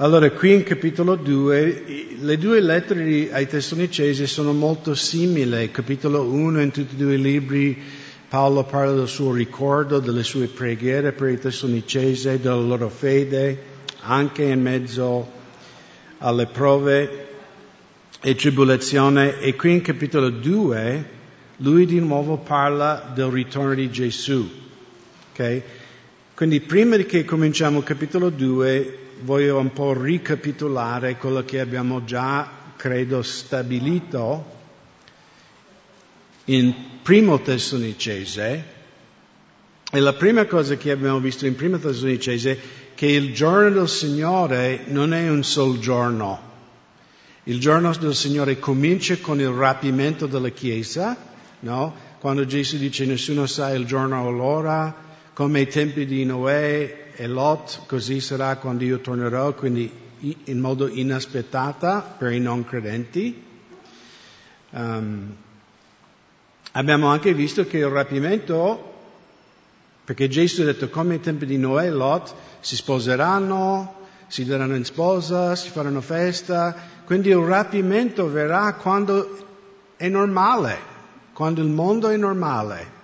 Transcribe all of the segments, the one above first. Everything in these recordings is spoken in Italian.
Allora, qui in capitolo 2, le due lettere ai Tessalonicesi sono molto simili. Capitolo 1, in tutti e due i libri, Paolo parla del suo ricordo, delle sue preghiere per i Tessalonicesi, della loro fede, anche in mezzo alle prove e tribolazione. E qui in capitolo 2, lui di nuovo parla del ritorno di Gesù. Okay? Quindi prima che cominciamo il capitolo 2, voglio un po' ricapitolare quello che abbiamo già, credo, stabilito in primo Tessalonicese. E la prima cosa che abbiamo visto in primo Tessalonicese è che il giorno del Signore non è un sol giorno. Il giorno del Signore comincia con il rapimento della Chiesa, no? Quando Gesù dice nessuno sa il giorno o l'ora, come ai tempi di Noè e Lot, così sarà quando io tornerò, quindi in modo inaspettata per i non credenti. Um, abbiamo anche visto che il rapimento, perché Gesù ha detto come ai tempi di Noè e Lot, si sposeranno, si daranno in sposa, si faranno festa, quindi il rapimento verrà quando è normale, quando il mondo è normale.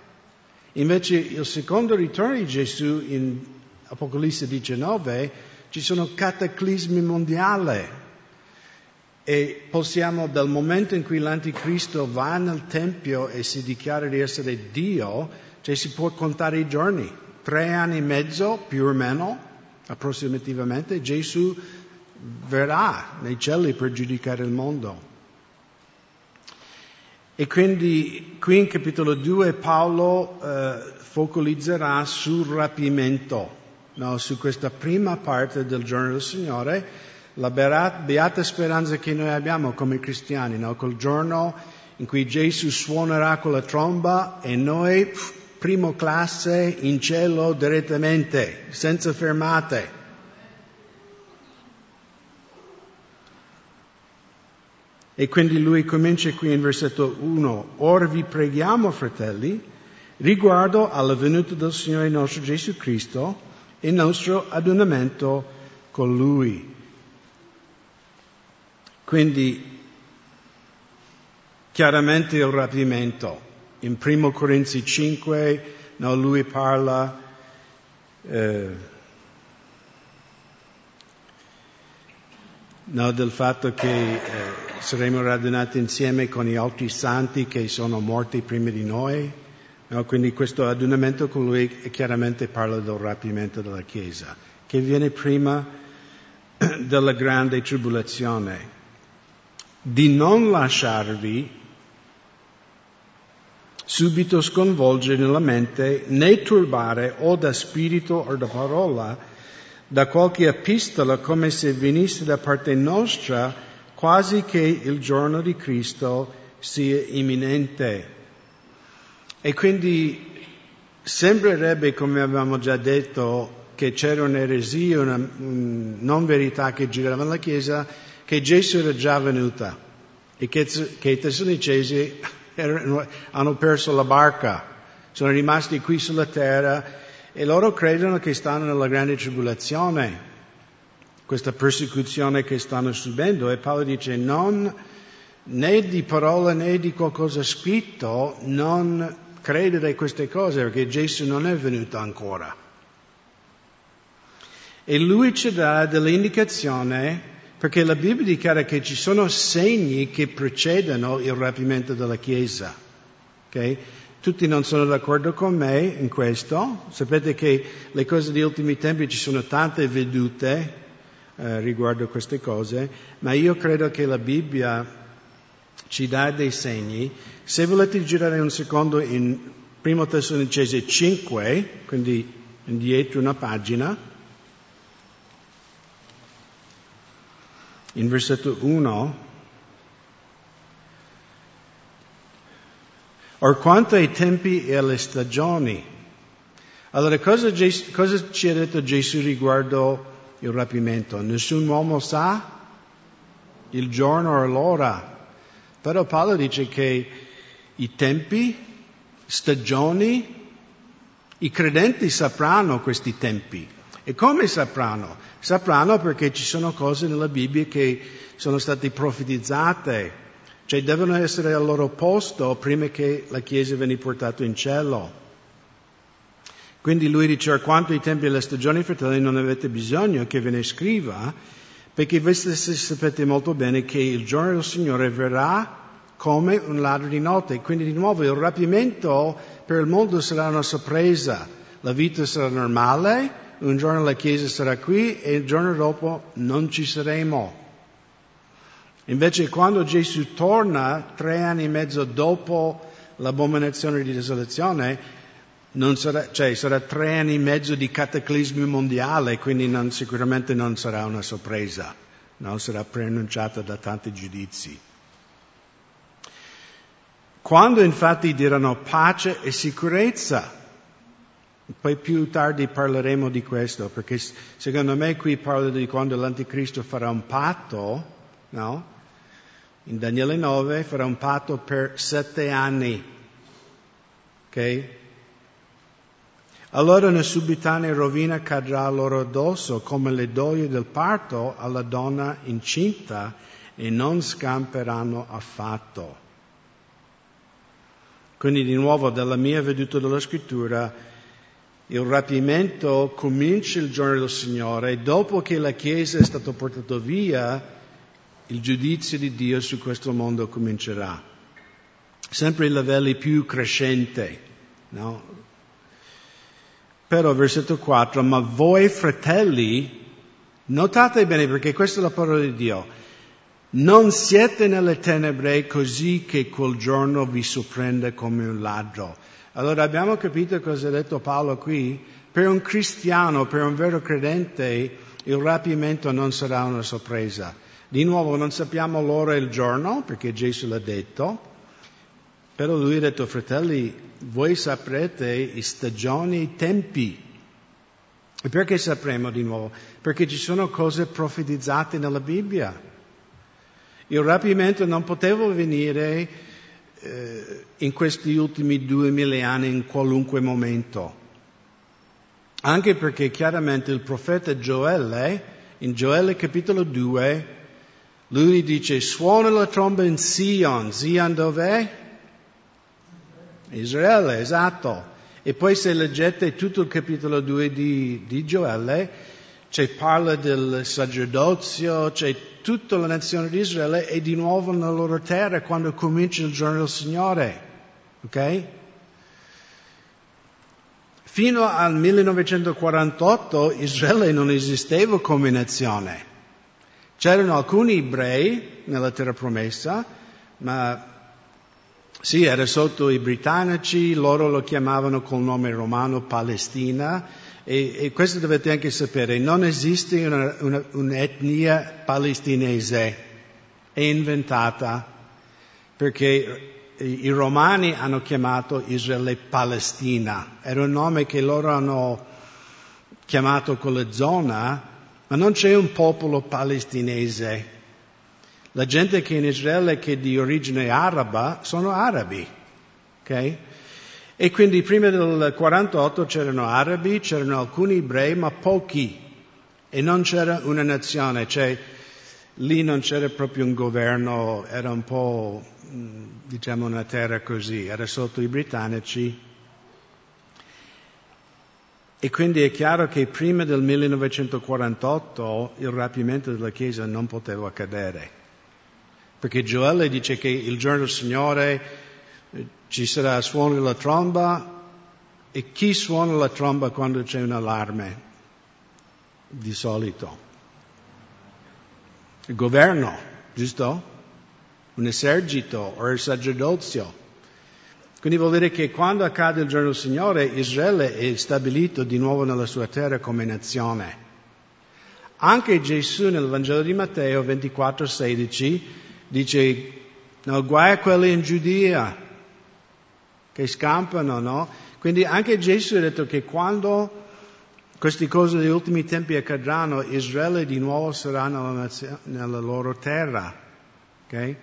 Invece il secondo ritorno di Gesù in Apocalisse 19, ci sono cataclismi mondiali e possiamo, dal momento in cui l'anticristo va nel Tempio e si dichiara di essere Dio, cioè si può contare i giorni, tre anni e mezzo più o meno, approssimativamente, Gesù verrà nei cieli per giudicare il mondo. E quindi qui in capitolo 2 Paolo eh, focalizzerà sul rapimento no, su questa prima parte del giorno del Signore, la beata speranza che noi abbiamo come cristiani, no? quel giorno in cui Gesù suonerà con la tromba e noi, primo classe, in cielo direttamente, senza fermate. E quindi lui comincia qui in versetto 1, ora vi preghiamo, fratelli, riguardo alla venuta del Signore nostro Gesù Cristo, il nostro adunamento con Lui. Quindi chiaramente il rapimento. In 1 Corinzi 5 no, lui parla eh, no, del fatto che eh, saremo radunati insieme con gli altri santi che sono morti prima di noi No, quindi questo adunamento con lui chiaramente parla del rapimento della Chiesa, che viene prima della grande tribolazione. Di non lasciarvi subito sconvolgere nella mente né turbare o da spirito o da parola da qualche epistola come se venisse da parte nostra quasi che il giorno di Cristo sia imminente. E quindi sembrerebbe, come avevamo già detto, che c'era un'eresia, una non verità che girava nella Chiesa, che Gesù era già venuta e che, che i tessalonicesi hanno perso la barca, sono rimasti qui sulla terra e loro credono che stanno nella grande tribolazione, questa persecuzione che stanno subendo. E Paolo dice non né di parola né di qualcosa scritto, non credere a queste cose perché Gesù non è venuto ancora. E lui ci dà delle indicazioni perché la Bibbia dichiara che ci sono segni che precedono il rapimento della Chiesa. Okay? Tutti non sono d'accordo con me in questo. Sapete che le cose degli ultimi tempi ci sono tante vedute eh, riguardo queste cose, ma io credo che la Bibbia ci dà dei segni. Se volete girare un secondo in 1 Tessalonicese 5, quindi indietro una pagina, in versetto 1, or quanto ai tempi e alle stagioni. Allora, cosa, cosa ci ha detto Gesù riguardo il rapimento? Nessun uomo sa il giorno o l'ora però Paolo dice che i tempi, stagioni, i credenti sapranno questi tempi E come sapranno? Sapranno perché ci sono cose nella Bibbia che sono state profetizzate, cioè devono essere al loro posto prima che la Chiesa venga portata in cielo. Quindi lui dice, quanto ai tempi e alle stagioni, fratelli, non avete bisogno che ve ne scriva, perché voi stessi sapete molto bene che il giorno del Signore verrà come un ladro di notte. Quindi di nuovo il rapimento per il mondo sarà una sorpresa. La vita sarà normale, un giorno la Chiesa sarà qui e il giorno dopo non ci saremo. Invece quando Gesù torna, tre anni e mezzo dopo l'abominazione di desolazione, sarà, cioè, sarà tre anni e mezzo di cataclismi mondiale, quindi non, sicuramente non sarà una sorpresa, non sarà preannunciata da tanti giudizi. Quando infatti diranno pace e sicurezza, poi più tardi parleremo di questo, perché secondo me qui parla di quando l'Anticristo farà un patto, no? In Daniele 9 farà un patto per sette anni, ok? Allora una subitanea rovina cadrà loro addosso come le doglie del parto alla donna incinta e non scamperanno affatto. Quindi di nuovo dalla mia veduta della scrittura il rapimento comincia il giorno del Signore e dopo che la Chiesa è stata portata via il giudizio di Dio su questo mondo comincerà. Sempre ai livelli più crescenti, no? Però versetto 4, ma voi fratelli, notate bene perché questa è la parola di Dio, non siete nelle tenebre così che quel giorno vi sorprende come un ladro. Allora abbiamo capito cosa ha detto Paolo qui? Per un cristiano, per un vero credente, il rapimento non sarà una sorpresa. Di nuovo non sappiamo l'ora e il giorno, perché Gesù l'ha detto, però lui ha detto, fratelli, voi saprete i stagioni, i tempi. E perché sapremo di nuovo? Perché ci sono cose profetizzate nella Bibbia. Il rapimento non poteva venire eh, in questi ultimi duemila anni in qualunque momento. Anche perché chiaramente il profeta Gioele, in Gioele capitolo 2, lui dice suona la tromba in Sion. Sion dov'è? Israele, esatto. E poi se leggete tutto il capitolo 2 di, di Gioele, c'è parla del sacerdozio, c'è tutta la nazione di Israele e di nuovo nella loro terra quando comincia il giorno del Signore. Ok? Fino al 1948 Israele non esisteva come nazione. C'erano alcuni ebrei nella terra promessa, ma sì, era sotto i britannici, loro lo chiamavano col nome romano Palestina e, e questo dovete anche sapere, non esiste una, una, un'etnia palestinese, è inventata perché i romani hanno chiamato Israele Palestina, era un nome che loro hanno chiamato quella zona, ma non c'è un popolo palestinese. La gente che in Israele che è di origine araba sono arabi. Okay? E quindi prima del 48 c'erano arabi, c'erano alcuni ebrei, ma pochi. E non c'era una nazione, cioè lì non c'era proprio un governo, era un po', mm, diciamo, una terra così, era sotto i britannici. E quindi è chiaro che prima del 1948 il rapimento della Chiesa non poteva accadere. Perché Gioele dice che il giorno del Signore eh, ci sarà suono della tromba e chi suona la tromba quando c'è un allarme? Di solito. Il governo, giusto? Un esercito o il sacerdozio. Quindi vuol dire che quando accade il giorno del Signore, Israele è stabilito di nuovo nella sua terra come nazione. Anche Gesù nel Vangelo di Matteo 24, 16 dice, no, guai a quelli in Giudea che scampano, no? Quindi anche Gesù ha detto che quando queste cose degli ultimi tempi accadranno, Israele di nuovo sarà nella, nella loro terra. Okay?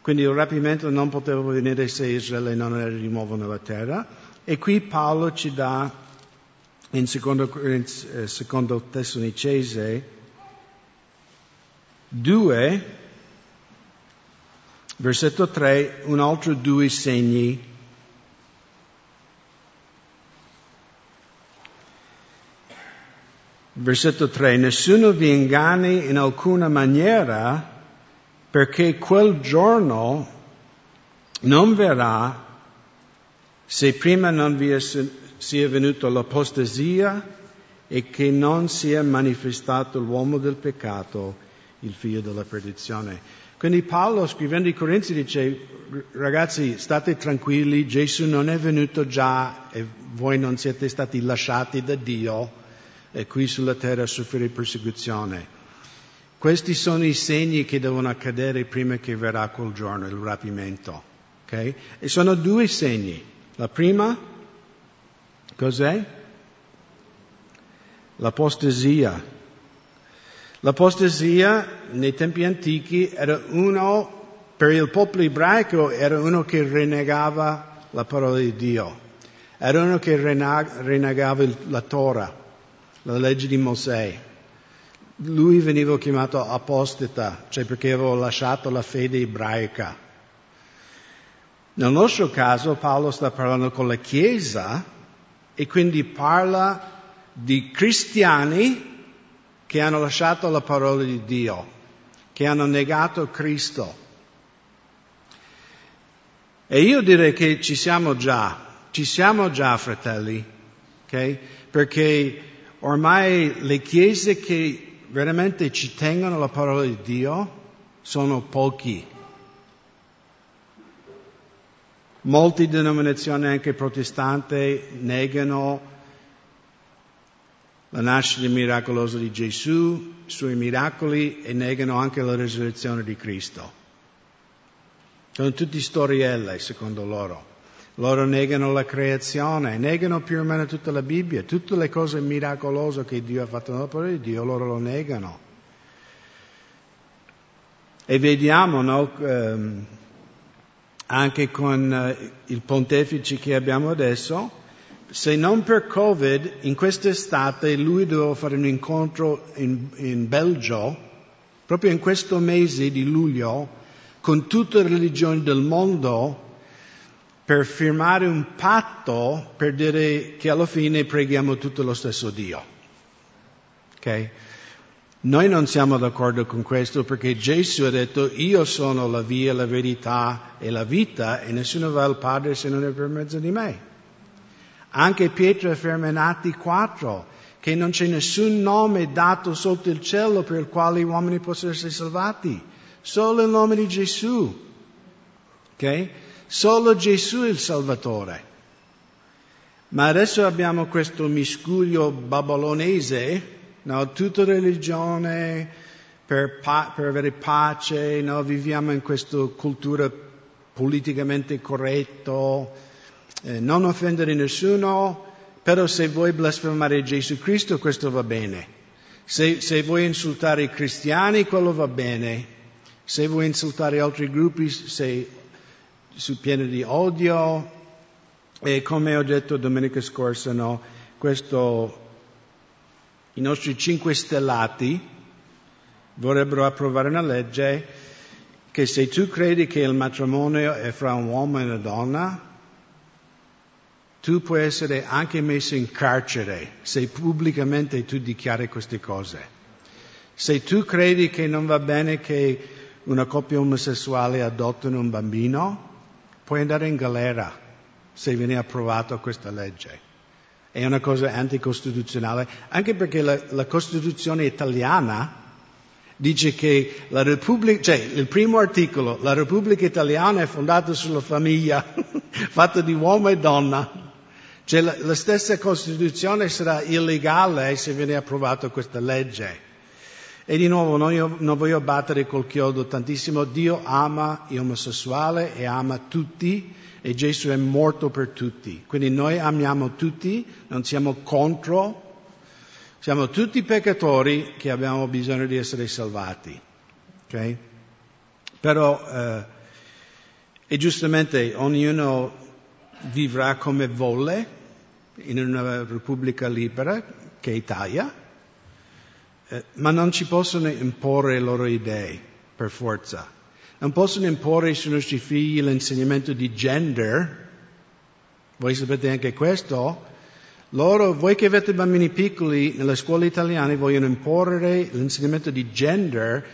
Quindi il rapimento non poteva venire se Israele non era di nuovo nella terra. E qui Paolo ci dà in secondo, eh, secondo Tessalonicese 2, versetto 3, un altro due segni. Versetto 3, nessuno vi inganni in alcuna maniera perché quel giorno non verrà se prima non vi sia venuta l'apostasia e che non sia manifestato l'uomo del peccato, il figlio della perdizione. Quindi Paolo scrivendo ai Corinzi dice, ragazzi, state tranquilli, Gesù non è venuto già e voi non siete stati lasciati da Dio e qui sulla terra a soffrire persecuzione. Questi sono i segni che devono accadere prima che verrà quel giorno, il rapimento. Okay? E sono due segni. La prima, cos'è? L'apostasia. L'apostasia nei tempi antichi era uno, per il popolo ebraico, era uno che rinnegava la parola di Dio. Era uno che rinnegava la Torah, la legge di Mosè. Lui veniva chiamato apostata, cioè perché aveva lasciato la fede ebraica. Nel nostro caso Paolo sta parlando con la Chiesa e quindi parla di cristiani che hanno lasciato la parola di Dio, che hanno negato Cristo. E io direi che ci siamo già, ci siamo già fratelli, okay? perché ormai le chiese che veramente ci tengono la parola di Dio sono pochi. Molte denominazioni anche protestanti negano la nascita miracolosa di Gesù, i suoi miracoli e negano anche la risurrezione di Cristo. Sono tutti storielle secondo loro. Loro negano la creazione, negano più o meno tutta la Bibbia, tutte le cose miracolose che Dio ha fatto nella parola di Dio, loro lo negano. E vediamo, no, ehm, anche con eh, il pontefice che abbiamo adesso, se non per Covid, in quest'estate lui doveva fare un incontro in, in Belgio, proprio in questo mese di luglio, con tutte le religioni del mondo, per firmare un patto per dire che alla fine preghiamo tutto lo stesso Dio. Okay? Noi non siamo d'accordo con questo perché Gesù ha detto io sono la via, la verità e la vita e nessuno va al Padre se non è per mezzo di me. Anche Pietro afferma in Atti 4 che non c'è nessun nome dato sotto il cielo per il quale gli uomini possono essere salvati, solo il nome di Gesù. Okay? Solo Gesù è il Salvatore. Ma adesso abbiamo questo miscuglio babilonese no? tutta religione per, pa- per avere pace, no? viviamo in questa cultura politicamente corretto, eh, non offendere nessuno, però se vuoi blasfemare Gesù Cristo questo va bene. Se, se vuoi insultare i cristiani quello va bene. Se vuoi insultare altri gruppi sei su pieno di odio. E come ho detto domenica scorsa, no, questo i nostri cinque stellati vorrebbero approvare una legge che se tu credi che il matrimonio è fra un uomo e una donna, tu puoi essere anche messo in carcere se pubblicamente tu dichiari queste cose. Se tu credi che non va bene che una coppia omosessuale adottino un bambino, puoi andare in galera se viene approvata questa legge è una cosa anticostituzionale, anche perché la, la Costituzione italiana dice che la Repubblica, cioè il primo articolo, la Repubblica italiana è fondata sulla famiglia, fatta di uomo e donna. Cioè la, stessa Costituzione sarà illegale se viene approvata questa legge. E di nuovo non, non voglio battere col chiodo tantissimo, Dio ama gli omosessuali e ama tutti e Gesù è morto per tutti. Quindi noi amiamo tutti, non siamo contro, siamo tutti peccatori che abbiamo bisogno di essere salvati. Okay? Però, eh, e giustamente ognuno vivrà come vuole, in una repubblica libera che è Italia, eh, ma non ci possono imporre le loro idee per forza. Non possono imporre sui nostri figli l'insegnamento di gender. Voi sapete anche questo? Loro, voi che avete bambini piccoli nelle scuole italiane vogliono imporre l'insegnamento di gender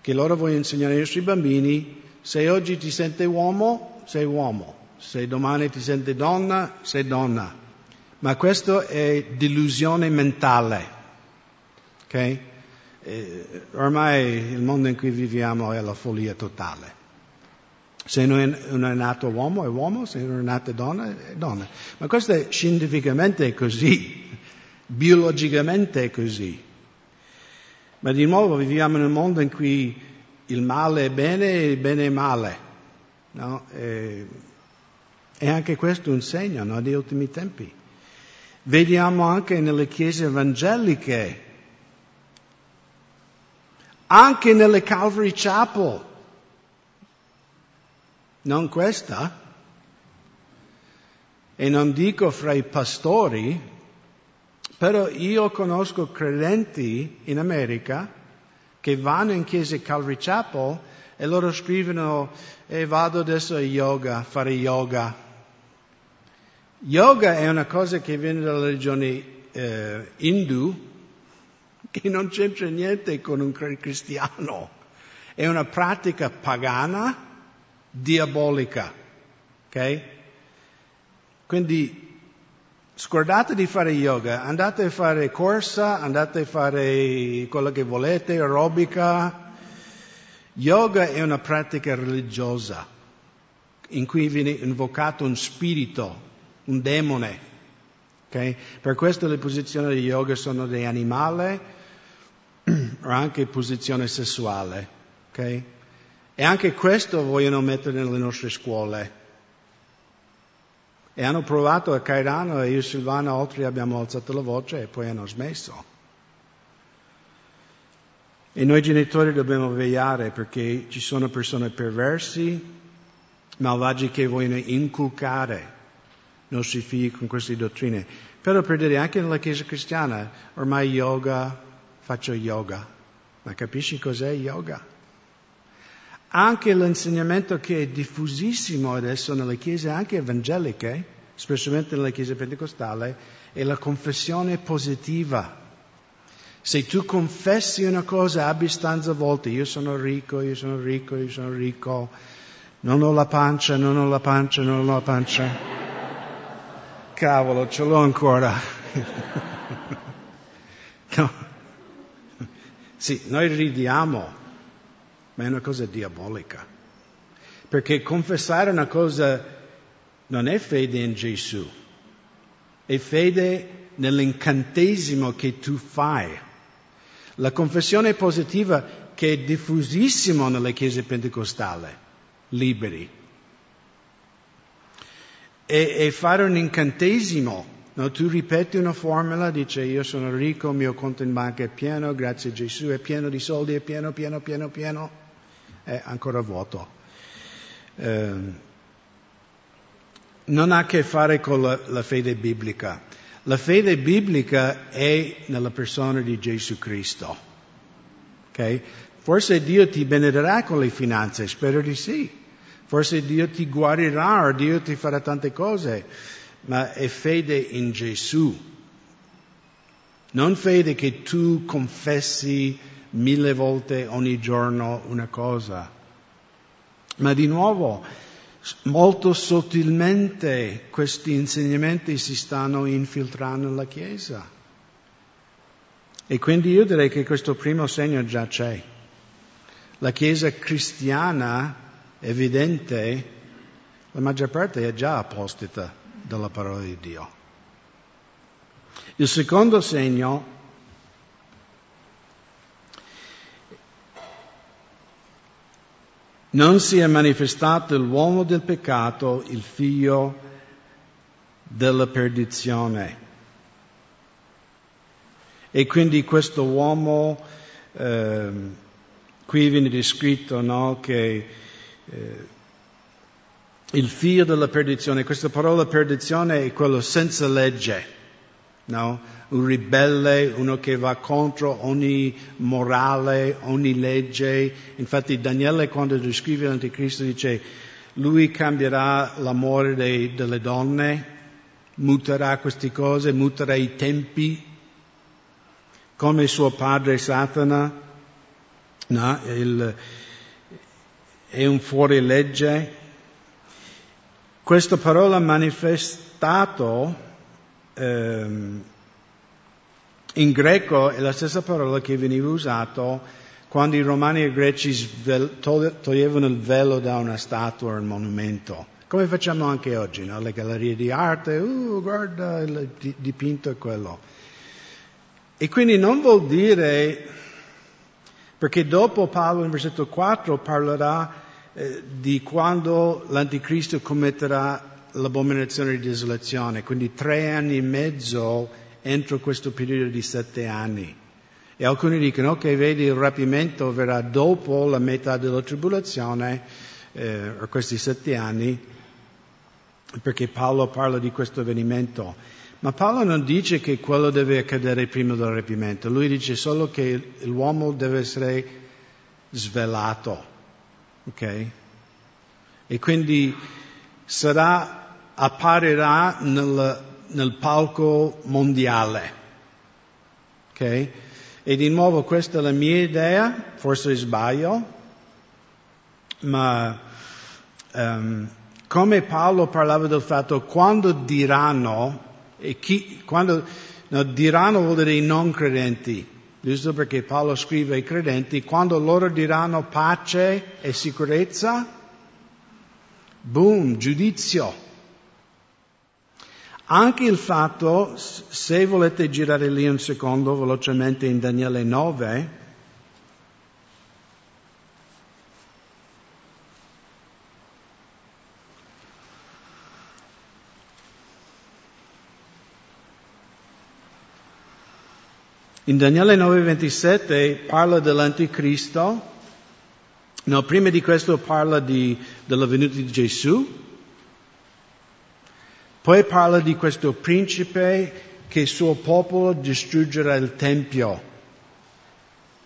che loro vogliono insegnare ai nostri bambini. Se oggi ti senti uomo, sei uomo. Se domani ti senti donna, sei donna. Ma questo è delusione mentale. Okay? Eh, ormai il mondo in cui viviamo è la follia totale. Se non è nato uomo è uomo, se non è nata donna è donna. Ma questo è scientificamente così, biologicamente così. Ma di nuovo viviamo in un mondo in cui il male è bene e il bene è male. No? E, e, anche questo è un segno no, degli ultimi tempi. Vediamo anche nelle chiese evangeliche anche nelle Calvary Chapel. Non questa. E non dico fra i pastori, però io conosco credenti in America che vanno in chiese Calvary Chapel e loro scrivono e vado adesso a yoga, fare yoga. Yoga è una cosa che viene dalla religione eh, hindu, che non c'entra niente con un cristiano. È una pratica pagana, diabolica. Ok? Quindi scordate di fare yoga, andate a fare corsa, andate a fare quello che volete, aerobica. Yoga è una pratica religiosa in cui viene invocato un spirito, un demone. Okay? Per questo le posizioni di yoga sono di animale o anche posizione sessuale. Okay? E anche questo vogliono mettere nelle nostre scuole. E hanno provato a Cairano e io e Silvana Oltri abbiamo alzato la voce e poi hanno smesso. E noi genitori dobbiamo vegliare perché ci sono persone perversi, malvagi che vogliono inculcare i nostri figli con queste dottrine. Però per dire anche nella Chiesa cristiana, ormai yoga, faccio yoga. Ma capisci cos'è yoga? Anche l'insegnamento che è diffusissimo adesso nelle chiese anche evangeliche, specialmente nella chiesa pentecostale, è la confessione positiva. Se tu confessi una cosa abbastanza volte, io sono ricco, io sono ricco, io sono ricco, non ho la pancia, non ho la pancia, non ho la pancia. Cavolo, ce l'ho ancora. no. Sì, noi ridiamo, ma è una cosa diabolica. Perché confessare una cosa non è fede in Gesù, è fede nell'incantesimo che tu fai. La confessione positiva che è diffusissima nelle chiese pentecostali, liberi. E, e fare un incantesimo No, tu ripeti una formula, dice io sono ricco, il mio conto in banca è pieno, grazie a Gesù, è pieno di soldi, è pieno, pieno, pieno, pieno, è ancora vuoto. Eh, non ha a che fare con la, la fede biblica. La fede biblica è nella persona di Gesù Cristo. Okay? Forse Dio ti benedirà con le finanze, spero di sì. Forse Dio ti guarirà o Dio ti farà tante cose ma è fede in Gesù. Non fede che tu confessi mille volte ogni giorno una cosa, ma di nuovo molto sottilmente questi insegnamenti si stanno infiltrando nella Chiesa. E quindi io direi che questo primo segno già c'è. La Chiesa cristiana, evidente, la maggior parte è già apostata dalla parola di Dio. Il secondo segno non si è manifestato l'uomo del peccato, il figlio della perdizione. E quindi questo uomo, eh, qui viene descritto no, che eh, il figlio della perdizione. Questa parola perdizione è quello senza legge, no? Un ribelle, uno che va contro ogni morale, ogni legge. Infatti Daniele quando descrive l'Anticristo dice lui cambierà l'amore dei, delle donne, muterà queste cose, muterà i tempi, come suo padre Satana, no? Il, è un fuorilegge, questa parola manifestato ehm, in greco è la stessa parola che veniva usata quando i romani e i greci svel- toglievano il velo da una statua o un monumento. Come facciamo anche oggi, no? le gallerie di arte, uh, guarda il dipinto è quello. E quindi non vuol dire, perché dopo Paolo in versetto 4 parlerà eh, di quando l'anticristo commetterà l'abominazione di desolazione, quindi tre anni e mezzo entro questo periodo di sette anni. E alcuni dicono che vedi il rapimento verrà dopo la metà della tribolazione, eh, questi sette anni, perché Paolo parla di questo avvenimento. Ma Paolo non dice che quello deve accadere prima del rapimento, lui dice solo che l'uomo deve essere svelato. Ok? E quindi sarà, apparirà nel, nel palco mondiale. Ok? E di nuovo questa è la mia idea, forse sbaglio, ma um, come Paolo parlava del fatto quando diranno, e chi, quando no, diranno vuol dire i non credenti, giusto perché Paolo scrive ai credenti, quando loro diranno pace e sicurezza, boom, giudizio. Anche il fatto, se volete girare lì un secondo velocemente in Daniele 9, In Daniele 9:27 parla dell'anticristo, no, prima di questo parla di, della venuta di Gesù, poi parla di questo principe che il suo popolo distruggerà il Tempio,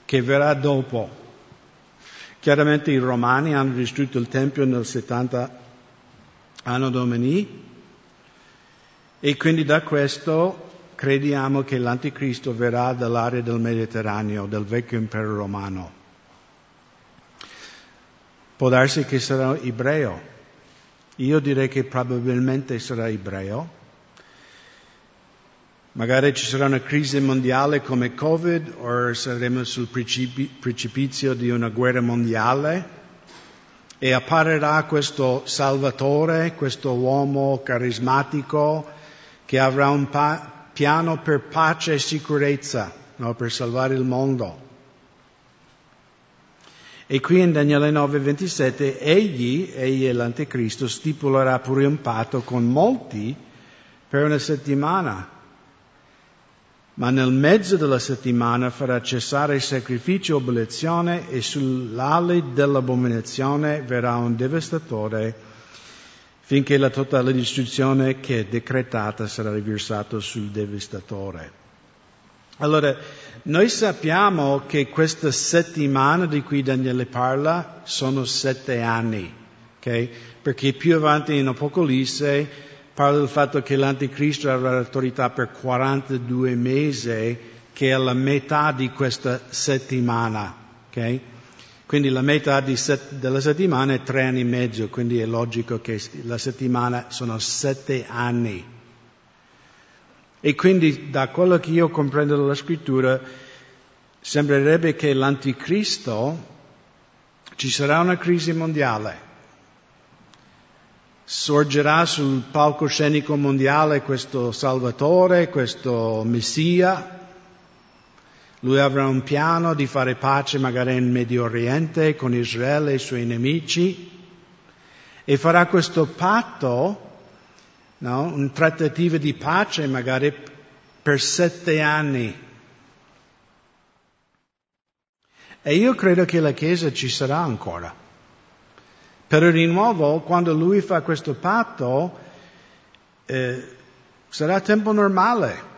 che verrà dopo. Chiaramente i romani hanno distrutto il Tempio nel 70 anno domini. E quindi da questo crediamo che l'anticristo verrà dall'area del Mediterraneo, del vecchio impero romano. Può darsi che sarà ebreo. Io direi che probabilmente sarà ebreo. Magari ci sarà una crisi mondiale come Covid o saremo sul precipizio di una guerra mondiale e apparirà questo Salvatore, questo uomo carismatico che avrà un pa- piano per pace e sicurezza, no? per salvare il mondo. E qui in Daniele 9:27 egli, egli è l'anticristo, stipulerà pure un patto con molti per una settimana. Ma nel mezzo della settimana farà cessare il sacrificio e oblazione e sull'ale dell'abominazione verrà un devastatore finché la totale distruzione che è decretata sarà riversata sul devastatore. Allora, noi sappiamo che questa settimana di cui Daniele parla sono sette anni, okay? perché più avanti in Apocalisse parla del fatto che l'Anticristo avrà l'autorità per 42 mesi, che è la metà di questa settimana. Okay? Quindi la metà set, della settimana è tre anni e mezzo, quindi è logico che la settimana sono sette anni. E quindi da quello che io comprendo dalla scrittura, sembrerebbe che l'anticristo ci sarà una crisi mondiale. Sorgerà sul palcoscenico mondiale questo Salvatore, questo Messia, lui avrà un piano di fare pace magari in Medio Oriente con Israele e i suoi nemici e farà questo patto, no? un trattativa di pace magari per sette anni. E io credo che la Chiesa ci sarà ancora Però di nuovo, quando lui fa questo patto, eh, sarà tempo normale.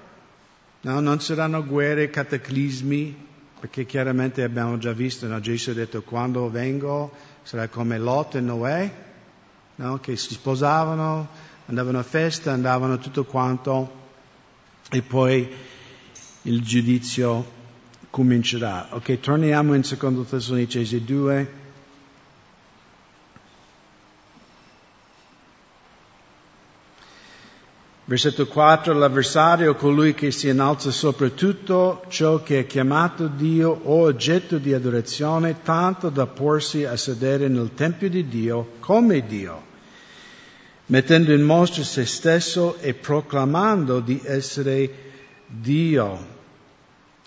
No? Non saranno guerre, cataclismi, perché chiaramente abbiamo già visto, no? Gesù ha detto quando vengo sarà come Lot e Noè, no? che si sposavano, andavano a festa, andavano tutto quanto e poi il giudizio comincerà. Ok, torniamo in secondo Tessalonicesi 2. Versetto 4, l'avversario, colui che si innalza sopra tutto ciò che è chiamato Dio o oggetto di adorazione, tanto da porsi a sedere nel Tempio di Dio come Dio, mettendo in mostra se stesso e proclamando di essere Dio.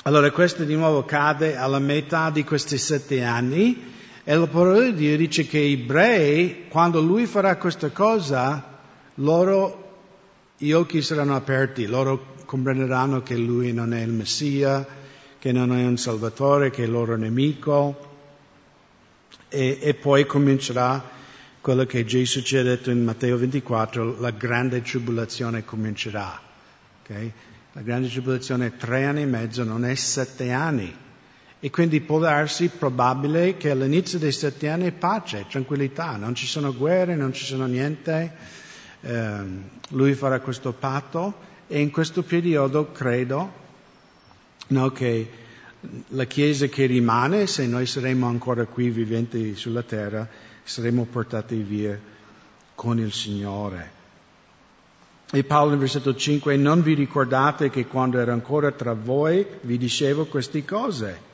Allora questo di nuovo cade alla metà di questi sette anni e la parola di Dio dice che gli ebrei, quando lui farà questa cosa, loro gli occhi saranno aperti, loro comprenderanno che lui non è il Messia, che non è un Salvatore, che è il loro nemico e, e poi comincerà quello che Gesù ci ha detto in Matteo 24, la grande tribolazione comincerà. Okay? La grande tribolazione è tre anni e mezzo, non è sette anni. E quindi può darsi probabile che all'inizio dei sette anni pace, tranquillità, non ci sono guerre, non ci sono niente eh, lui farà questo patto e in questo periodo credo no, che la Chiesa che rimane, se noi saremo ancora qui viventi sulla terra, saremo portati via con il Signore. E Paolo nel versetto 5, non vi ricordate che quando ero ancora tra voi vi dicevo queste cose.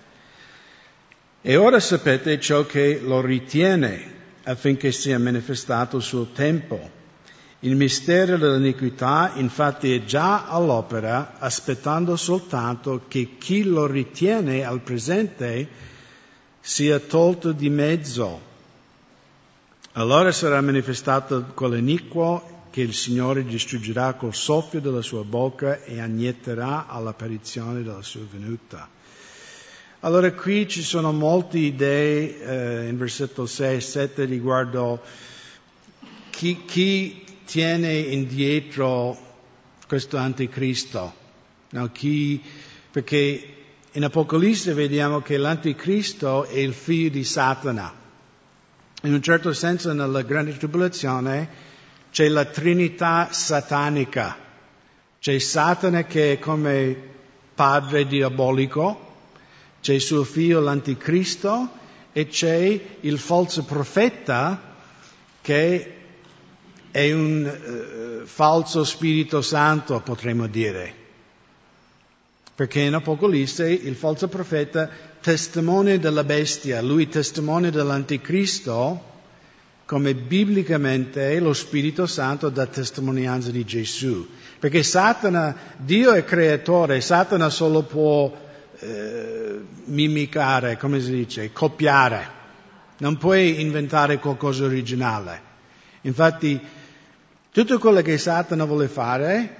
E ora sapete ciò che lo ritiene affinché sia manifestato il suo tempo. Il mistero dell'iniquità infatti è già all'opera, aspettando soltanto che chi lo ritiene al presente sia tolto di mezzo. Allora sarà manifestato quell'iniquo che il Signore distruggerà col soffio della sua bocca e annietterà all'apparizione della sua venuta. Allora qui ci sono molte idee eh, in versetto 6 e 7 riguardo chi, chi tiene indietro questo anticristo. No, chi, perché in Apocalisse vediamo che l'anticristo è il figlio di Satana. In un certo senso nella grande tribolazione c'è la trinità satanica. C'è Satana che è come padre diabolico, c'è suo figlio l'anticristo e c'è il falso profeta che è un uh, falso Spirito Santo, potremmo dire. Perché in Apocalisse il falso profeta testimonia della bestia, lui testimonia dell'anticristo, come biblicamente lo Spirito Santo dà testimonianza di Gesù. Perché Satana, Dio è creatore, Satana solo può eh, mimicare, come si dice, copiare. Non puoi inventare qualcosa originale. Infatti tutto quello che Satana vuole fare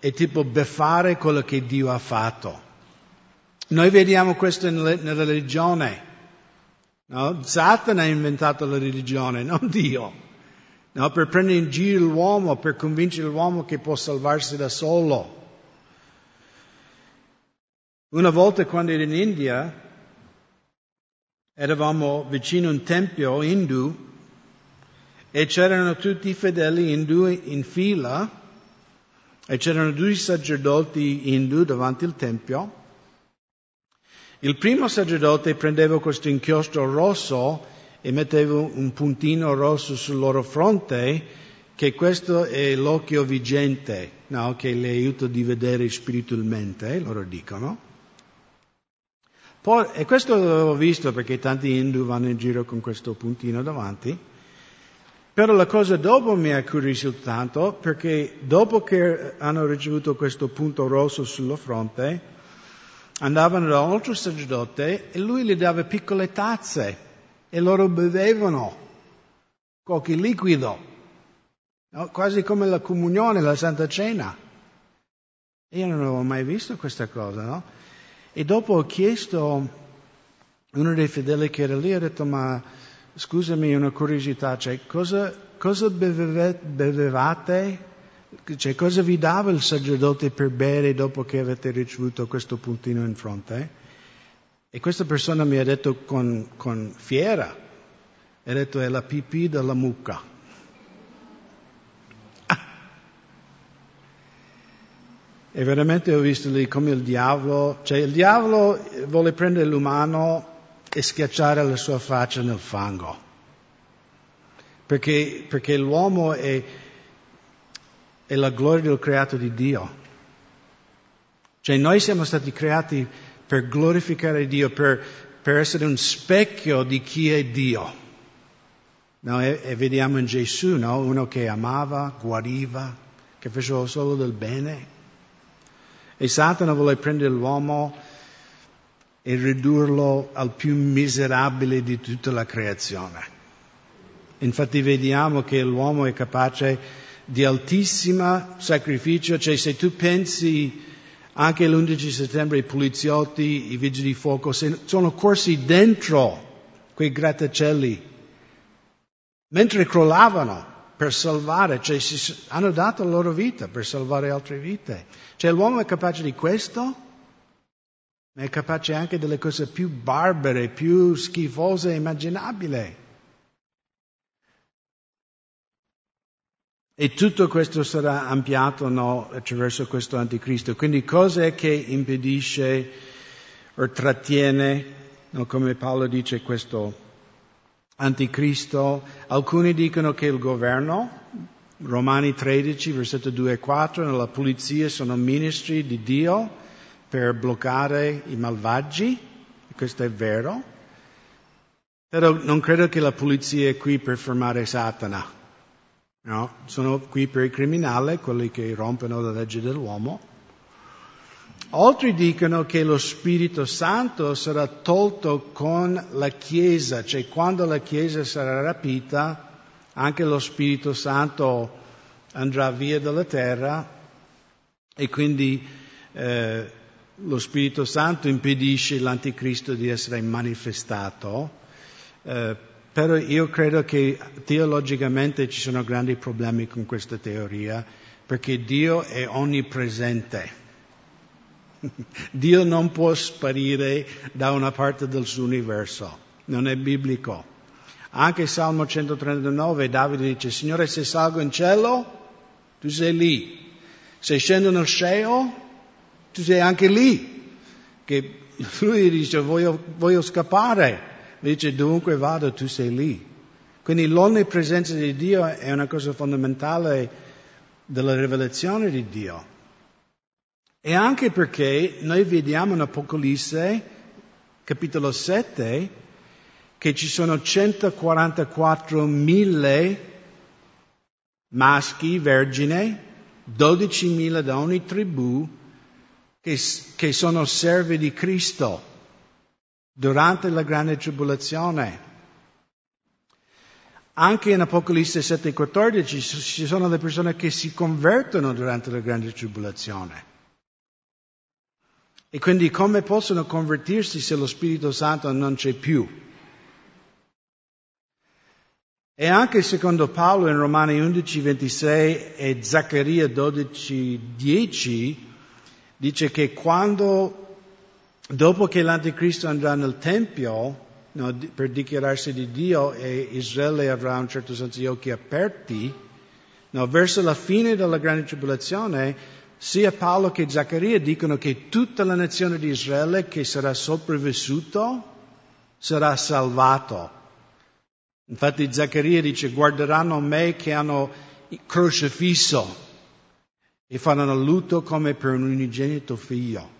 è tipo beffare quello che Dio ha fatto. Noi vediamo questo nella religione. No? Satana ha inventato la religione, non Dio. No? Per prendere in giro l'uomo, per convincere l'uomo che può salvarsi da solo. Una volta quando ero in India, eravamo vicino a un tempio hindu e c'erano tutti i fedeli indù in fila e c'erano due sacerdoti indù davanti al tempio. Il primo sacerdote prendeva questo inchiostro rosso e metteva un puntino rosso sul loro fronte, che questo è l'occhio vigente, no? che le aiuta di vedere spiritualmente, loro dicono. Poi, e questo l'avevo visto perché tanti indù vanno in giro con questo puntino davanti. Però la cosa dopo mi ha incuriosito tanto perché dopo che hanno ricevuto questo punto rosso sulla fronte, andavano da un altro sacerdote e lui gli dava piccole tazze e loro bevevano qualche liquido, no? quasi come la comunione, la Santa Cena. Io non avevo mai visto questa cosa, no? E dopo ho chiesto uno dei fedeli che era lì, ho detto ma scusami una curiosità, cioè cosa, cosa bevevate? Cioè, cosa vi dava il sacerdote per bere dopo che avete ricevuto questo puntino in fronte? E questa persona mi ha detto con, con fiera, ha detto è la pipì della mucca. E veramente ho visto lì come il diavolo, cioè il diavolo vuole prendere l'umano e schiacciare la sua faccia nel fango. Perché, perché l'uomo è, è la gloria del creato di Dio. Cioè noi siamo stati creati per glorificare Dio, per, per essere un specchio di chi è Dio. No, e, e, vediamo in Gesù, no? uno che amava, guariva, che faceva solo del bene. E Satana vuole prendere l'uomo e ridurlo al più miserabile di tutta la creazione. Infatti vediamo che l'uomo è capace di altissimo sacrificio, cioè se tu pensi anche l'11 settembre i poliziotti, i vigili di fuoco sono corsi dentro quei grattacieli mentre crollavano per salvare, cioè hanno dato la loro vita per salvare altre vite. Cioè l'uomo è capace di questo, ma è capace anche delle cose più barbare, più schifose immaginabili. E tutto questo sarà ampliato no, attraverso questo anticristo. Quindi cos'è che impedisce o trattiene, no, come Paolo dice, questo anticristo. Alcuni dicono che il governo, Romani 13, versetto 2 e 4, la polizia sono ministri di Dio per bloccare i malvagi, questo è vero, però non credo che la polizia è qui per fermare Satana, no? sono qui per i criminali, quelli che rompono la legge dell'uomo. Altri dicono che lo Spirito Santo sarà tolto con la Chiesa, cioè quando la Chiesa sarà rapita, anche lo Spirito Santo andrà via dalla terra e quindi eh, lo Spirito Santo impedisce l'Anticristo di essere manifestato. Eh, però io credo che teologicamente ci sono grandi problemi con questa teoria, perché Dio è onnipresente. Dio non può sparire da una parte del suo universo, non è biblico. Anche Salmo 139 Davide dice, Signore se salgo in cielo, tu sei lì. Se scendo nel cielo, tu sei anche lì. Che lui dice, voglio, voglio scappare. Dice, dovunque vado, tu sei lì. Quindi l'onnipresenza di Dio è una cosa fondamentale della rivelazione di Dio. E anche perché noi vediamo in Apocalisse, capitolo 7, che ci sono 144.000 maschi vergine, 12.000 da ogni tribù, che, che sono servi di Cristo durante la grande tribolazione. Anche in Apocalisse 7,14 ci sono le persone che si convertono durante la grande tribolazione. E quindi come possono convertirsi se lo Spirito Santo non c'è più? E anche secondo Paolo in Romani 11, 26 e Zaccaria 12, 10 dice che quando, dopo che l'Anticristo andrà nel Tempio no, per dichiararsi di Dio e Israele avrà in un certo senso gli occhi aperti, no, verso la fine della grande tribolazione sia Paolo che Zaccaria dicono che tutta la nazione di Israele che sarà sopravvissuto sarà salvato. Infatti Zaccaria dice guarderanno me che hanno crocifisso e faranno lutto come per un unigenito figlio.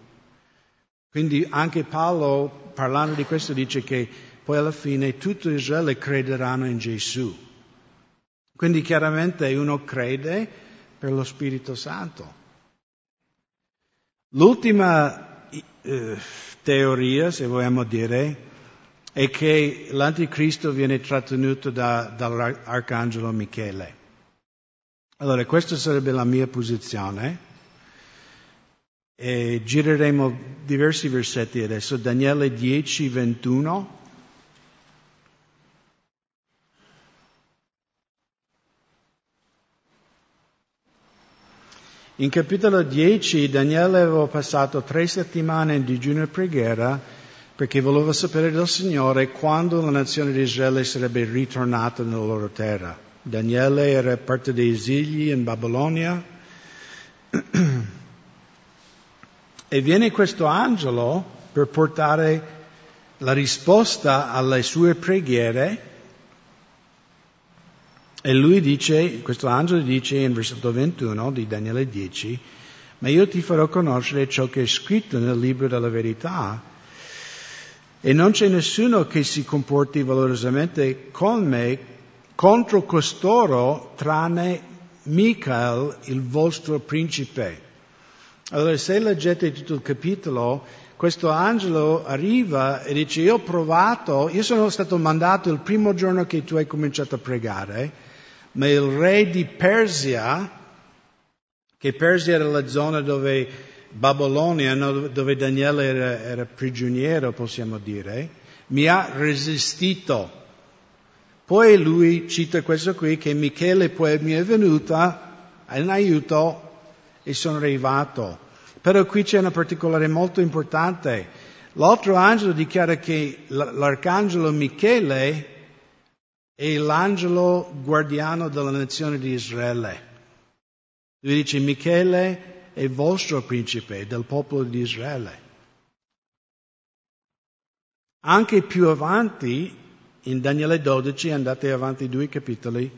Quindi anche Paolo parlando di questo dice che poi alla fine tutto Israele crederanno in Gesù. Quindi chiaramente uno crede per lo Spirito Santo. L'ultima eh, teoria, se vogliamo dire, è che l'anticristo viene trattenuto da, dall'arcangelo Michele. Allora, questa sarebbe la mia posizione. E gireremo diversi versetti adesso. Daniele 10, 21. In capitolo 10 Daniele aveva passato tre settimane in digiuno e preghiera perché voleva sapere dal Signore quando la nazione di Israele sarebbe ritornata nella loro terra. Daniele era parte dei esili in Babilonia. E viene questo angelo per portare la risposta alle sue preghiere. E lui dice, questo angelo dice in versetto 21 di Daniele 10, ma io ti farò conoscere ciò che è scritto nel libro della verità. E non c'è nessuno che si comporti valorosamente con me contro costoro tranne Michael, il vostro principe. Allora se leggete tutto il capitolo, questo angelo arriva e dice io ho provato, io sono stato mandato il primo giorno che tu hai cominciato a pregare, ma il re di Persia, che Persia era la zona dove Babilonia, dove Daniele era, era prigioniero, possiamo dire, mi ha resistito. Poi lui cita questo qui, che Michele poi mi è venuta in aiuto e sono arrivato. Però qui c'è una particolare molto importante. L'altro angelo dichiara che l'arcangelo Michele è l'angelo guardiano della nazione di Israele. Lui dice Michele è vostro principe del popolo di Israele. Anche più avanti, in Daniele 12, andate avanti due capitoli,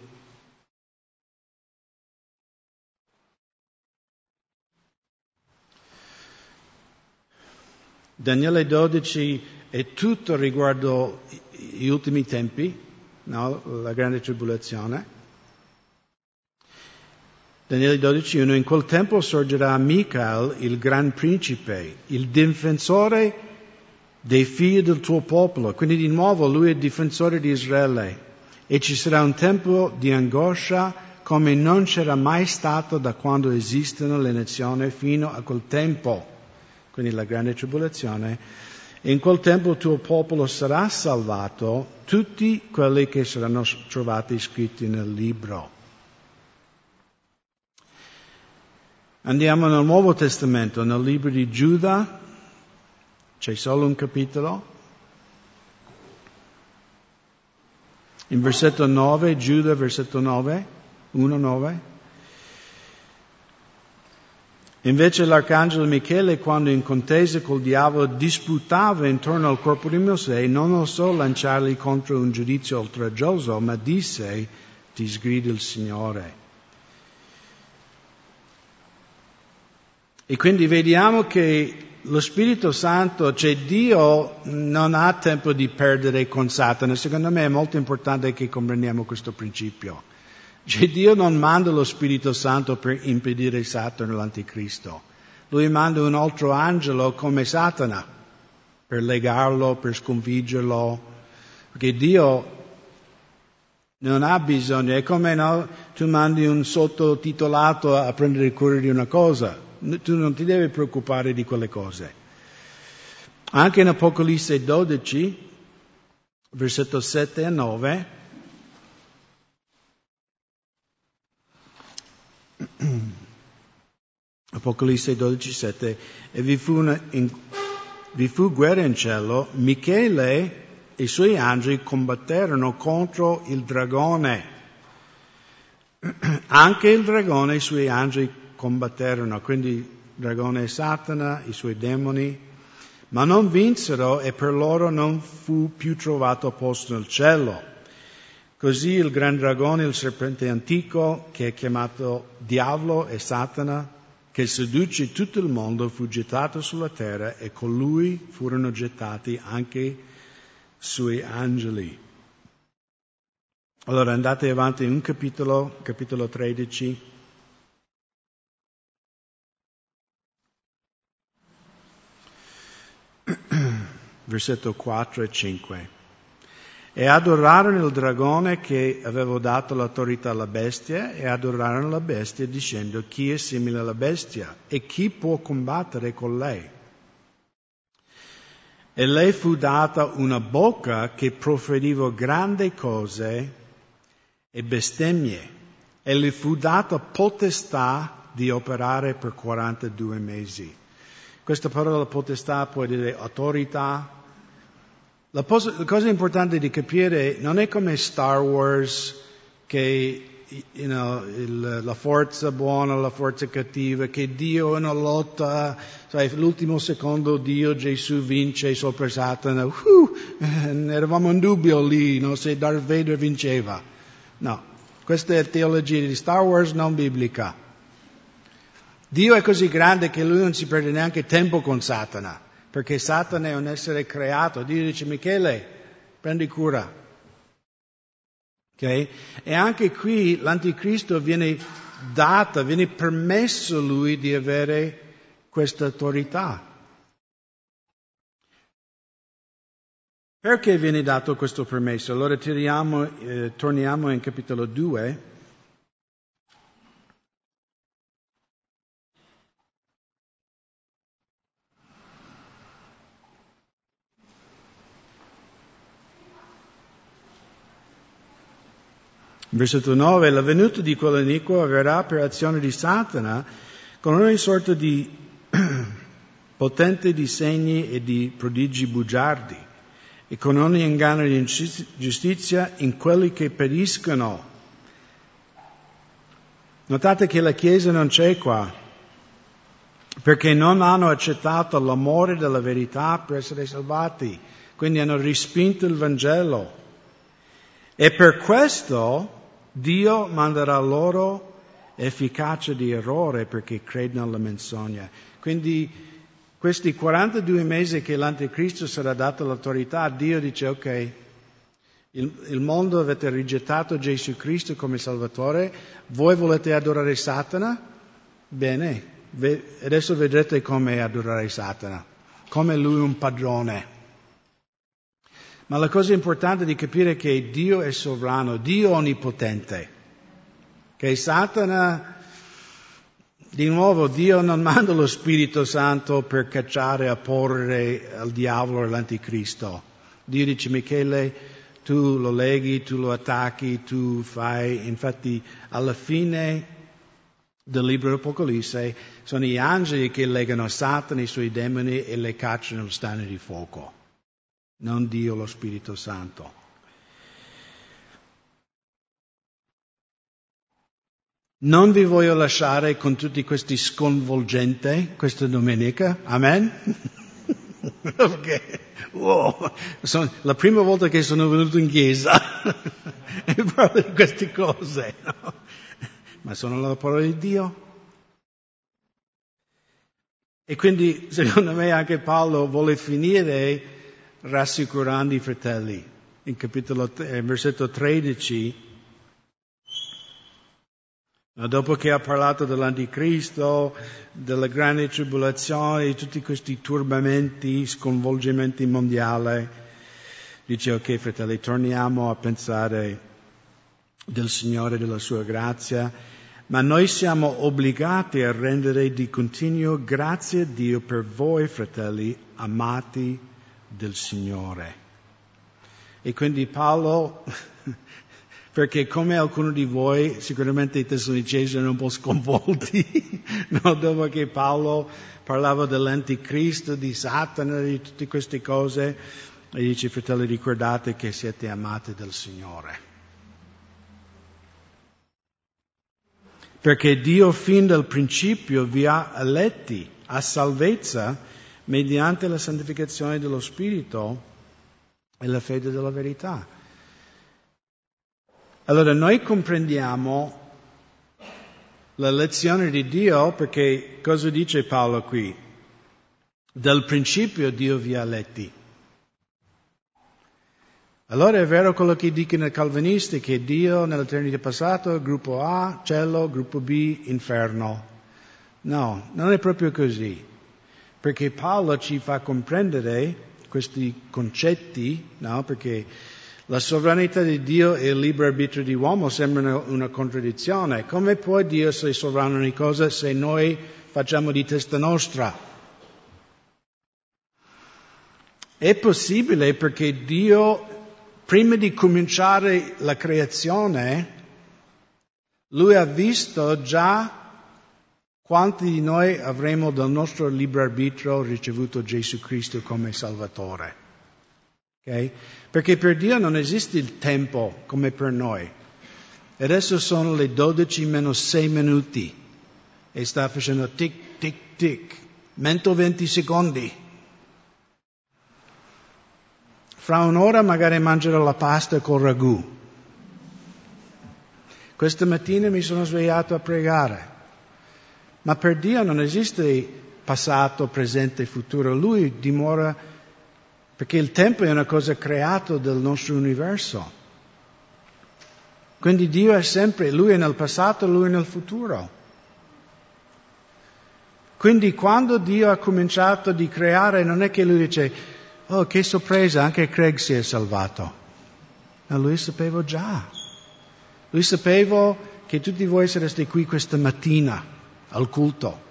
Daniele 12 è tutto riguardo gli ultimi tempi, no? la grande tribolazione. Daniele 12.1 In quel tempo sorgerà Michael, il gran principe, il difensore dei figli del tuo popolo. Quindi di nuovo lui è difensore di Israele. E ci sarà un tempo di angoscia come non c'era mai stato da quando esistono le nazioni fino a quel tempo. Quindi la grande tribolazione in quel tempo il tuo popolo sarà salvato, tutti quelli che saranno trovati scritti nel libro. Andiamo nel Nuovo Testamento, nel libro di Giuda, c'è solo un capitolo. In versetto 9, Giuda, versetto 9, 1, 9. Invece l'arcangelo Michele, quando in contesa col diavolo disputava intorno al corpo di Mosè, non osò lanciarli contro un giudizio oltraggioso, ma disse, ti sgrida il Signore. E quindi vediamo che lo Spirito Santo, cioè Dio non ha tempo di perdere con Satana. Secondo me è molto importante che comprendiamo questo principio. Cioè Dio non manda lo Spirito Santo per impedire Satana l'anticristo. Lui manda un altro angelo come Satana per legarlo, per sconfiggerlo. Perché Dio non ha bisogno, è come no, tu mandi un sottotitolato a prendere cura di una cosa, tu non ti devi preoccupare di quelle cose. Anche in Apocalisse 12, versetto 7 e 9, Apocalisse 12,7 e vi fu, una, in, vi fu guerra in cielo, Michele e i suoi angeli combatterono contro il dragone. Anche il dragone e i suoi angeli combatterono, quindi il dragone è Satana, i suoi demoni, ma non vinsero e per loro non fu più trovato posto nel cielo. Così il gran dragone, il serpente antico, che è chiamato Diavolo e Satana, che seduce tutto il mondo, fu gettato sulla terra e con lui furono gettati anche i suoi angeli. Allora andate avanti un capitolo, capitolo 13. Versetto 4 e 5 e adorarono il dragone che avevo dato l'autorità alla bestia e adorarono la bestia dicendo chi è simile alla bestia e chi può combattere con lei. E lei fu data una bocca che proferiva grandi cose e bestemmie e le fu data potestà di operare per 42 mesi. Questa parola potestà può dire autorità. La, pos- la cosa importante di capire non è come Star Wars che you know, il, la forza buona, la forza cattiva, che Dio è una lotta, sai, l'ultimo secondo Dio Gesù vince sopra Satana, uh, eravamo in dubbio lì, no, se Darth Vader vinceva. No, questa è teologia di Star Wars non biblica. Dio è così grande che lui non si perde neanche tempo con Satana, perché Satana è un essere creato. Dio dice, Michele, prendi cura, Okay? E anche qui l'anticristo viene data, viene permesso lui di avere questa autorità. Perché viene dato questo permesso? Allora tiriamo, eh, torniamo in capitolo 2. Versetto 9, la venuta di quell'iniquo avverrà per azione di Satana con ogni sorta di potente di segni e di prodigi bugiardi e con ogni inganno di giustizia in quelli che periscono. Notate che la Chiesa non c'è qua, perché non hanno accettato l'amore della verità per essere salvati, quindi hanno respinto il Vangelo. E per questo Dio manderà loro efficacia di errore perché credono alla menzogna. Quindi questi 42 mesi che l'anticristo sarà dato l'autorità, Dio dice ok, il, il, mondo avete rigettato Gesù Cristo come Salvatore, voi volete adorare Satana? Bene, adesso vedrete come adorare Satana, come lui un padrone. Ma la cosa importante di capire è che Dio è sovrano, Dio è onnipotente. Che Satana, di nuovo, Dio non manda lo Spirito Santo per cacciare a porre al diavolo e all'anticristo. Dio dice, Michele, tu lo leghi, tu lo attacchi, tu fai. Infatti, alla fine del libro dell'Apocalisse sono gli angeli che legano Satana e i suoi demoni e le cacciano nello stagno di fuoco non Dio lo Spirito Santo. Non vi voglio lasciare con tutti questi sconvolgenti questa domenica, amen? Perché, wow, sono, la prima volta che sono venuto in chiesa e parlo di queste cose, no? ma sono la parola di Dio. E quindi, secondo me, anche Paolo vuole finire rassicurando i fratelli. In capitolo, eh, versetto 13, dopo che ha parlato dell'anticristo, della grande tribolazione, di tutti questi turbamenti, sconvolgimenti mondiali, dice ok fratelli, torniamo a pensare del Signore e della sua grazia, ma noi siamo obbligati a rendere di continuo grazie a Dio per voi, fratelli, amati del Signore. E quindi Paolo, perché come alcuni di voi, sicuramente i tessalonicesi erano un po' sconvolti, no? dopo che Paolo parlava dell'anticristo, di Satana, di tutte queste cose, e dice, fratelli, ricordate che siete amati del Signore. Perché Dio fin dal principio vi ha eletti a salvezza mediante la santificazione dello Spirito e la fede della verità. Allora noi comprendiamo la lezione di Dio perché cosa dice Paolo qui? Dal principio Dio vi ha eletti. Allora è vero quello che dicono i calvinisti che Dio nell'eternità passata, gruppo A, cielo, gruppo B, inferno. No, non è proprio così perché Paolo ci fa comprendere questi concetti, no? perché la sovranità di Dio e il libero arbitrio di uomo sembrano una contraddizione. Come può Dio essere sovrano in cose se noi facciamo di testa nostra? È possibile perché Dio, prima di cominciare la creazione, lui ha visto già quanti di noi avremo dal nostro libero arbitrio ricevuto Gesù Cristo come Salvatore? Okay? Perché per Dio non esiste il tempo come per noi. Adesso sono le 12 meno 6 minuti e sta facendo tic, tic, tic, mento 20 secondi. Fra un'ora magari mangerò la pasta col ragù. Questa mattina mi sono svegliato a pregare. Ma per Dio non esiste passato, presente e futuro. Lui dimora perché il tempo è una cosa creata del nostro universo. Quindi Dio è sempre, Lui è nel passato, Lui è nel futuro. Quindi quando Dio ha cominciato di creare, non è che Lui dice, oh che sorpresa, anche Craig si è salvato. Ma Lui sapeva già. Lui sapeva che tutti voi sareste qui questa mattina al culto.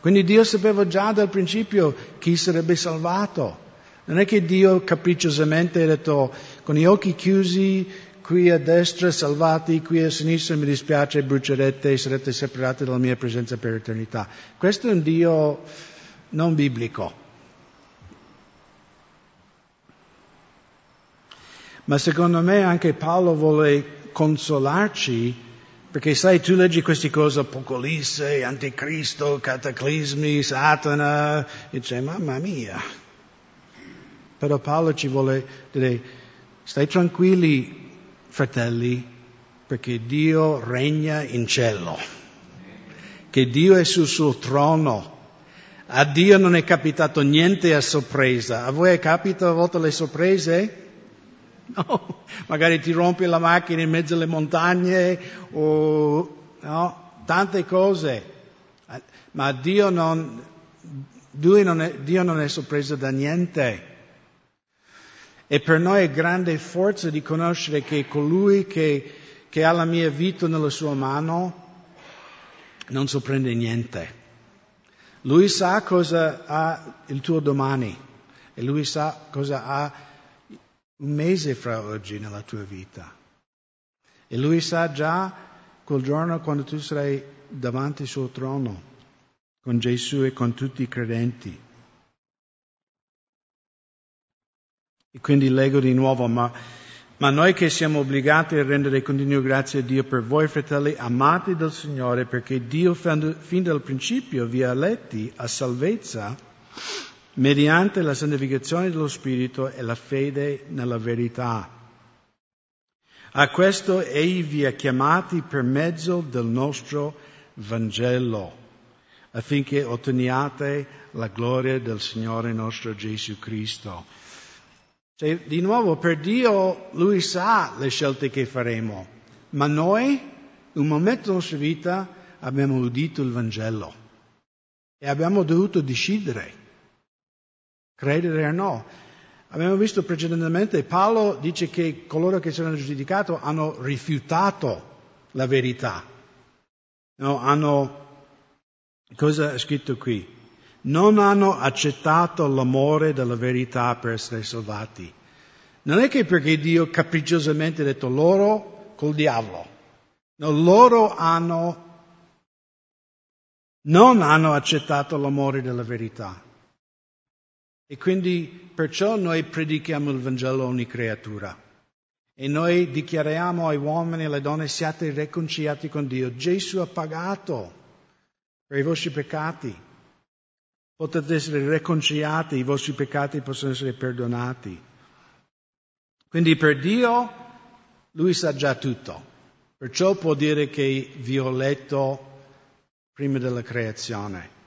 Quindi Dio sapeva già dal principio chi sarebbe salvato. Non è che Dio capricciosamente ha detto con gli occhi chiusi, qui a destra salvati, qui a sinistra mi dispiace, brucerete e sarete separati dalla mia presenza per eternità. Questo è un Dio non biblico. Ma secondo me anche Paolo vuole consolarci perché sai, tu leggi queste cose, Apocalisse, Anticristo, Cataclismi, Satana, e dici, mamma mia. Però Paolo ci vuole dire, stai tranquilli, fratelli, perché Dio regna in cielo, che Dio è sul suo trono. A Dio non è capitato niente a sorpresa. A voi è capitato a volte le sorprese? No, magari ti rompi la macchina in mezzo alle montagne o no, tante cose. Ma Dio non, non è, Dio non è sorpreso da niente. E per noi è grande forza di conoscere che colui che, che ha la mia vita nella sua mano non sorprende niente. Lui sa cosa ha il tuo domani e lui sa cosa ha un mese fra oggi nella tua vita. E lui sa già quel giorno quando tu sarai davanti al suo trono con Gesù e con tutti i credenti. E quindi leggo di nuovo, ma, ma noi che siamo obbligati a rendere continuo grazie a Dio per voi, fratelli, amati del Signore, perché Dio fin dal principio vi ha eletti a salvezza mediante la santificazione dello Spirito e la fede nella verità. A questo Egli vi ha chiamati per mezzo del nostro Vangelo, affinché otteniate la gloria del Signore nostro Gesù Cristo. Cioè, di nuovo, per Dio Lui sa le scelte che faremo, ma noi, un momento della nostra vita, abbiamo udito il Vangelo e abbiamo dovuto decidere credere o no. Abbiamo visto precedentemente, Paolo dice che coloro che sono giudicati hanno rifiutato la verità. No, hanno, cosa è scritto qui? Non hanno accettato l'amore della verità per essere salvati. Non è che perché Dio capricciosamente ha detto loro col diavolo. No, loro hanno, non hanno accettato l'amore della verità. E quindi perciò noi predichiamo il Vangelo a ogni creatura. E noi dichiariamo ai uomini e alle donne siate riconciliati con Dio. Gesù ha pagato per i vostri peccati. Potete essere riconciliati, i vostri peccati possono essere perdonati. Quindi per Dio lui sa già tutto. Perciò può dire che vi ho letto prima della creazione.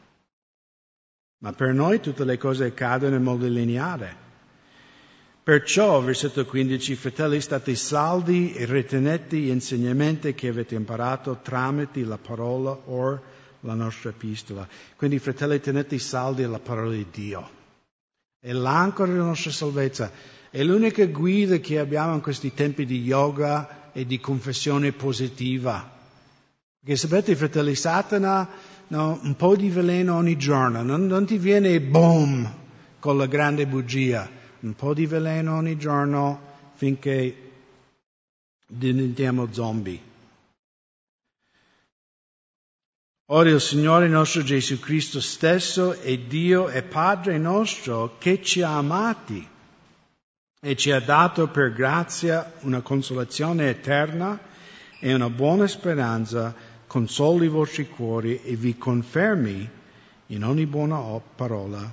Ma per noi tutte le cose accadono in modo lineare. Perciò, versetto 15, fratelli, state saldi e ritenete gli insegnamenti che avete imparato tramite la parola o la nostra epistola. Quindi, fratelli, tenete saldi la parola di Dio. È l'ancora della nostra salvezza. È l'unica guida che abbiamo in questi tempi di yoga e di confessione positiva. Perché sapete, fratelli, Satana no, un po' di veleno ogni giorno, non, non ti viene boom con la grande bugia, un po' di veleno ogni giorno finché diventiamo zombie. Ora il Signore nostro Gesù Cristo stesso è Dio e Padre nostro che ci ha amati e ci ha dato per grazia una consolazione eterna e una buona speranza, consoli i vostri cuori e vi confermi in ogni buona parola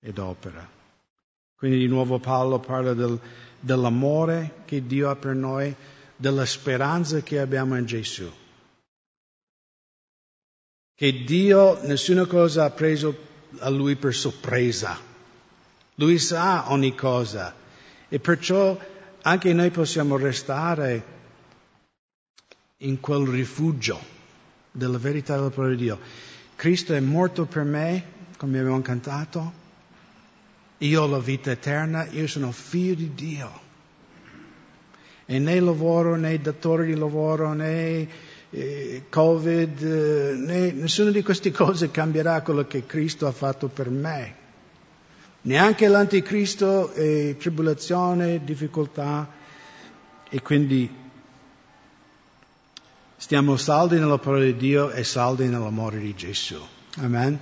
ed opera. Quindi di nuovo Paolo parla del, dell'amore che Dio ha per noi, della speranza che abbiamo in Gesù che Dio nessuna cosa ha preso a lui per sorpresa. Lui sa ogni cosa e perciò anche noi possiamo restare in quel rifugio della verità della parola di Dio. Cristo è morto per me, come abbiamo cantato, io ho la vita eterna, io sono figlio di Dio. E né lavoro, né datore di lavoro, né eh, Covid, eh, né, nessuna di queste cose cambierà quello che Cristo ha fatto per me. Neanche l'anticristo, eh, tribolazione, difficoltà. E quindi stiamo saldi nella parola di Dio e saldi nell'amore di Gesù. Amen.